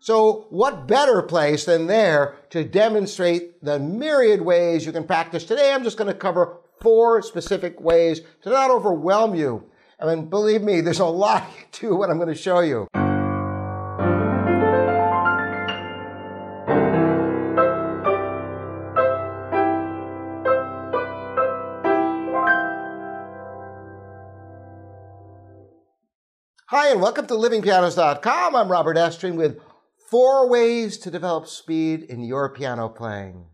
So, what better place than there to demonstrate the myriad ways you can practice? Today, I'm just going to cover four specific ways to not overwhelm you. I mean, believe me, there's a lot to what I'm going to show you. Hi, and welcome to livingpianos.com. I'm Robert Estrin with four ways to develop speed in your piano playing.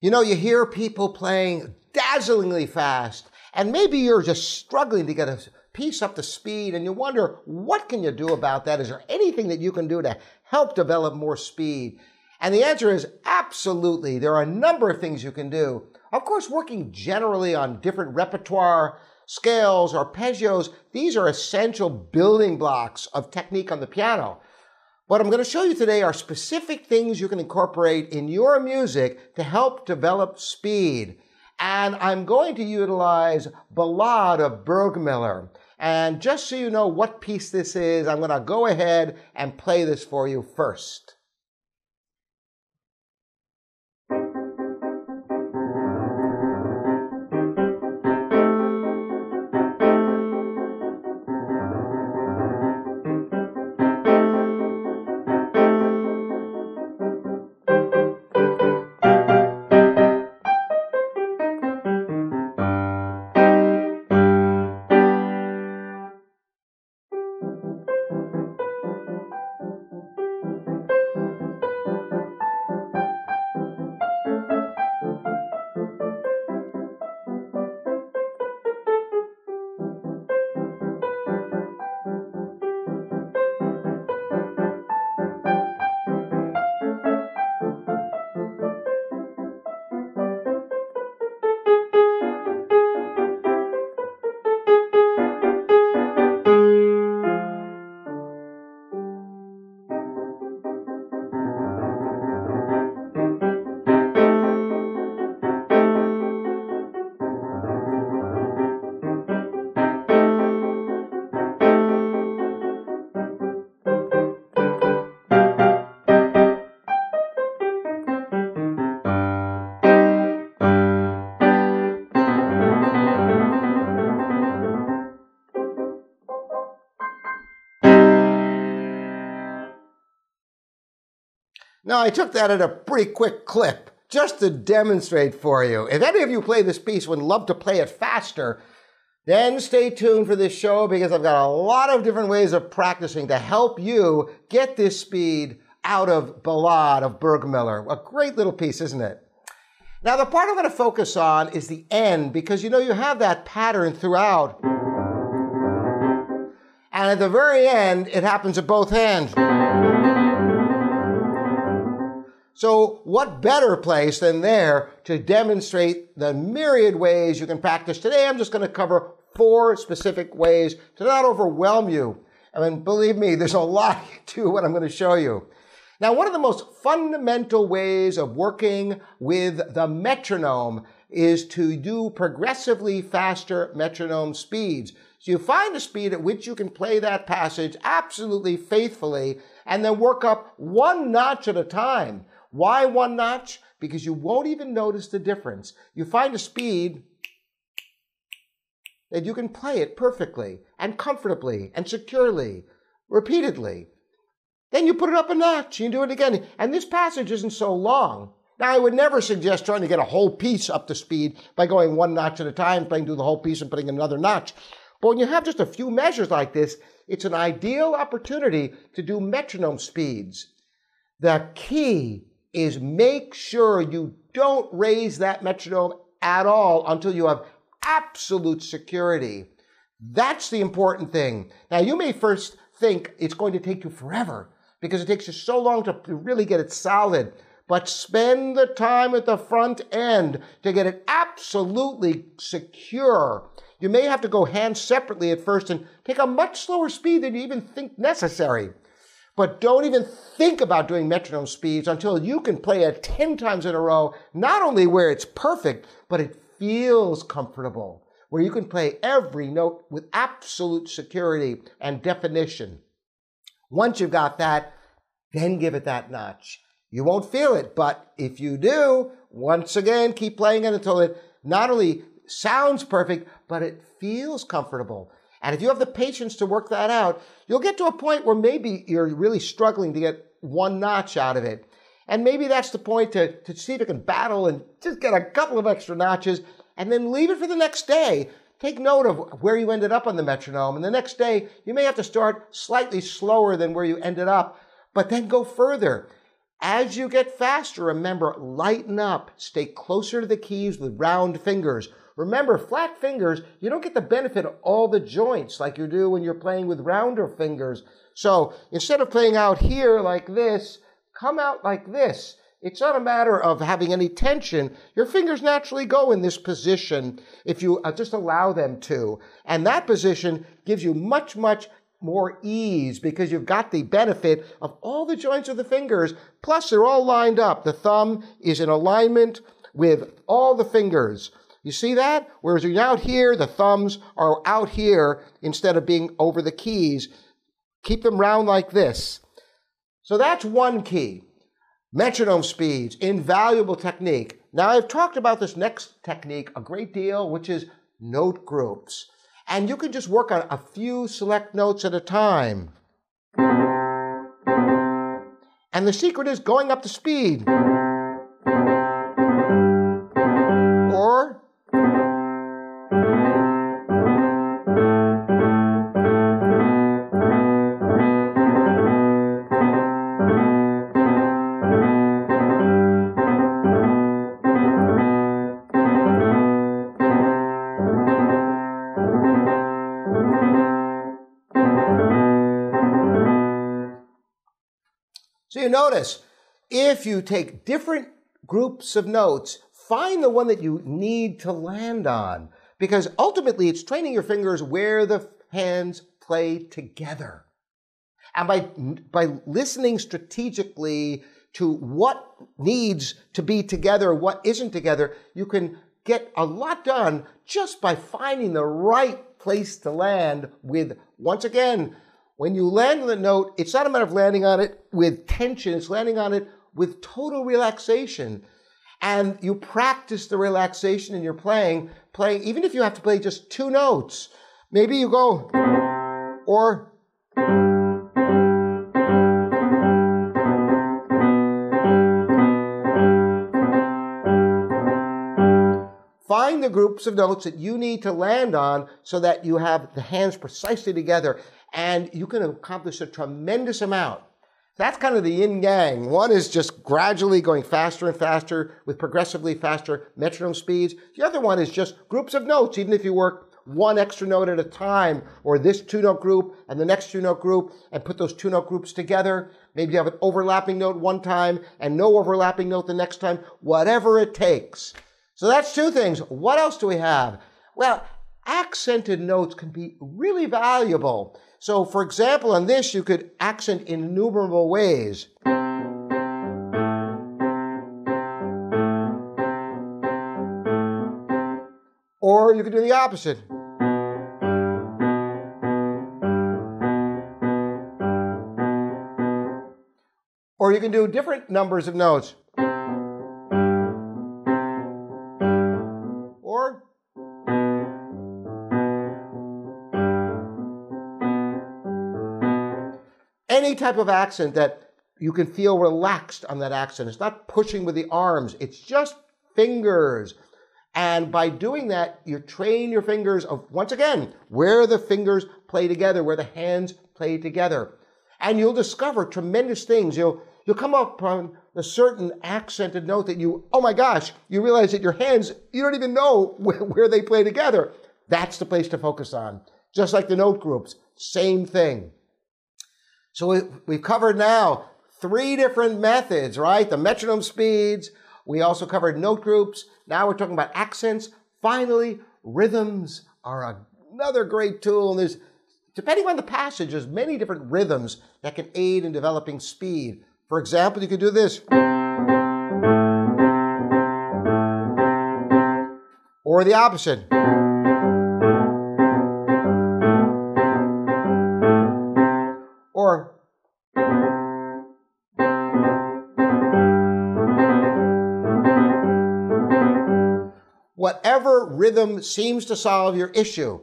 You know, you hear people playing dazzlingly fast, and maybe you're just struggling to get a piece up to speed, and you wonder, what can you do about that? Is there anything that you can do to help develop more speed? And the answer is absolutely. There are a number of things you can do. Of course, working generally on different repertoire, scales, arpeggios, these are essential building blocks of technique on the piano. What I'm going to show you today are specific things you can incorporate in your music to help develop speed. And I'm going to utilize Ballade of Burgmuller. And just so you know what piece this is, I'm going to go ahead and play this for you first. Now, I took that at a pretty quick clip just to demonstrate for you. If any of you play this piece would love to play it faster, then stay tuned for this show because I've got a lot of different ways of practicing to help you get this speed out of Ballade of Burgmuller. A great little piece, isn't it? Now, the part I'm going to focus on is the end because you know you have that pattern throughout. And at the very end, it happens at both hands. So, what better place than there to demonstrate the myriad ways you can practice? Today, I'm just going to cover four specific ways to not overwhelm you. I mean, believe me, there's a lot to what I'm going to show you. Now, one of the most fundamental ways of working with the metronome is to do progressively faster metronome speeds. So you find a speed at which you can play that passage absolutely faithfully and then work up one notch at a time. Why one notch? Because you won't even notice the difference. You find a speed that you can play it perfectly and comfortably and securely, repeatedly. Then you put it up a notch, you do it again. And this passage isn't so long. Now, I would never suggest trying to get a whole piece up to speed by going one notch at a time, playing through the whole piece and putting another notch. But when you have just a few measures like this, it's an ideal opportunity to do metronome speeds. The key is make sure you don't raise that metronome at all until you have absolute security. That's the important thing. Now, you may first think it's going to take you forever because it takes you so long to really get it solid. But spend the time at the front end to get it absolutely secure. You may have to go hands separately at first and take a much slower speed than you even think necessary. But don't even think about doing metronome speeds until you can play it 10 times in a row, not only where it's perfect, but it feels comfortable, where you can play every note with absolute security and definition. Once you've got that, then give it that notch. You won't feel it, but if you do, once again, keep playing it until it not only sounds perfect, but it feels comfortable. And if you have the patience to work that out, you'll get to a point where maybe you're really struggling to get one notch out of it. And maybe that's the point to, to see if you can battle and just get a couple of extra notches and then leave it for the next day. Take note of where you ended up on the metronome. And the next day, you may have to start slightly slower than where you ended up, but then go further. As you get faster, remember, lighten up. Stay closer to the keys with round fingers. Remember, flat fingers, you don't get the benefit of all the joints like you do when you're playing with rounder fingers. So instead of playing out here like this, come out like this. It's not a matter of having any tension. Your fingers naturally go in this position if you uh, just allow them to. And that position gives you much, much more ease because you've got the benefit of all the joints of the fingers. Plus, they're all lined up. The thumb is in alignment with all the fingers. You see that? Whereas you're out here, the thumbs are out here instead of being over the keys. Keep them round like this. So that's one key. Metronome speeds, invaluable technique. Now, I've talked about this next technique a great deal, which is note groups. And you can just work on a few select notes at a time. And the secret is going up to speed. You notice, if you take different groups of notes, find the one that you need to land on. Because ultimately, it's training your fingers where the hands play together. And by, by listening strategically to what needs to be together, what isn't together, you can get a lot done just by finding the right place to land with, once again, when you land on the note, it's not a matter of landing on it with tension, it's landing on it with total relaxation. And you practice the relaxation in your playing, playing, even if you have to play just two notes. Maybe you go, or Find the groups of notes that you need to land on so that you have the hands precisely together and you can accomplish a tremendous amount. That's kind of the yin yang. One is just gradually going faster and faster with progressively faster metronome speeds. The other one is just groups of notes, even if you work one extra note at a time, or this two note group and the next two note group, and put those two note groups together. Maybe you have an overlapping note one time and no overlapping note the next time, whatever it takes. So that's two things. What else do we have? Well, accented notes can be really valuable. So, for example, on this, you could accent in innumerable ways. Or you could do the opposite. Or you can do different numbers of notes. Any type of accent that you can feel relaxed on that accent. It's not pushing with the arms, it's just fingers. And by doing that, you train your fingers of, once again, where the fingers play together, where the hands play together. And you'll discover tremendous things. You'll, you'll come up on a certain accented note that you, oh my gosh, you realize that your hands, you don't even know where, where they play together. That's the place to focus on. Just like the note groups, same thing. So we, we've covered now three different methods, right? The metronome speeds. We also covered note groups. Now we're talking about accents. Finally, rhythms are another great tool. And there's, depending on the passage, there's many different rhythms that can aid in developing speed. For example, you could do this. Or the opposite. Rhythm seems to solve your issue.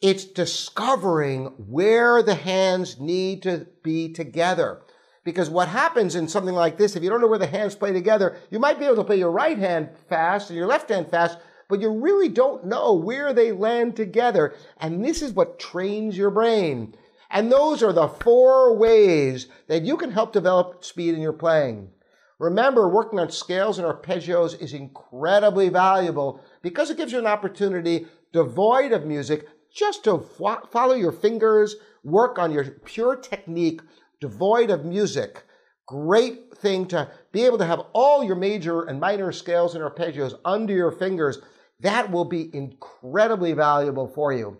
It's discovering where the hands need to be together. Because what happens in something like this, if you don't know where the hands play together, you might be able to play your right hand fast and your left hand fast, but you really don't know where they land together. And this is what trains your brain. And those are the four ways that you can help develop speed in your playing. Remember, working on scales and arpeggios is incredibly valuable because it gives you an opportunity devoid of music just to follow your fingers, work on your pure technique devoid of music. Great thing to be able to have all your major and minor scales and arpeggios under your fingers. That will be incredibly valuable for you.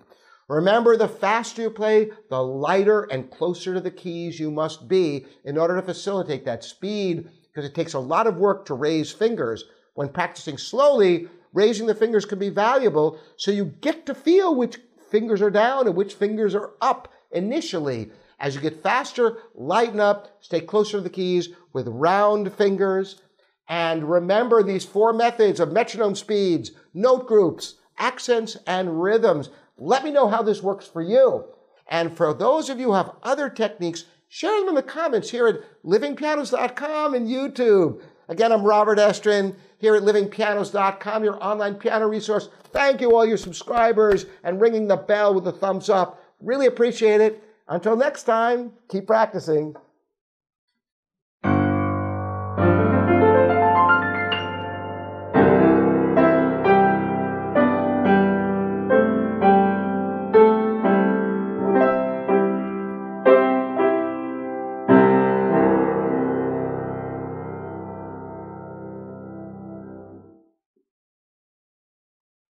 Remember, the faster you play, the lighter and closer to the keys you must be in order to facilitate that speed, because it takes a lot of work to raise fingers. When practicing slowly, raising the fingers can be valuable, so you get to feel which fingers are down and which fingers are up initially. As you get faster, lighten up, stay closer to the keys with round fingers. And remember these four methods of metronome speeds, note groups, accents, and rhythms. Let me know how this works for you. And for those of you who have other techniques, share them in the comments here at livingpianos.com and YouTube. Again, I'm Robert Estrin here at livingpianos.com, your online piano resource. Thank you, all your subscribers, and ringing the bell with a thumbs up. Really appreciate it. Until next time, keep practicing.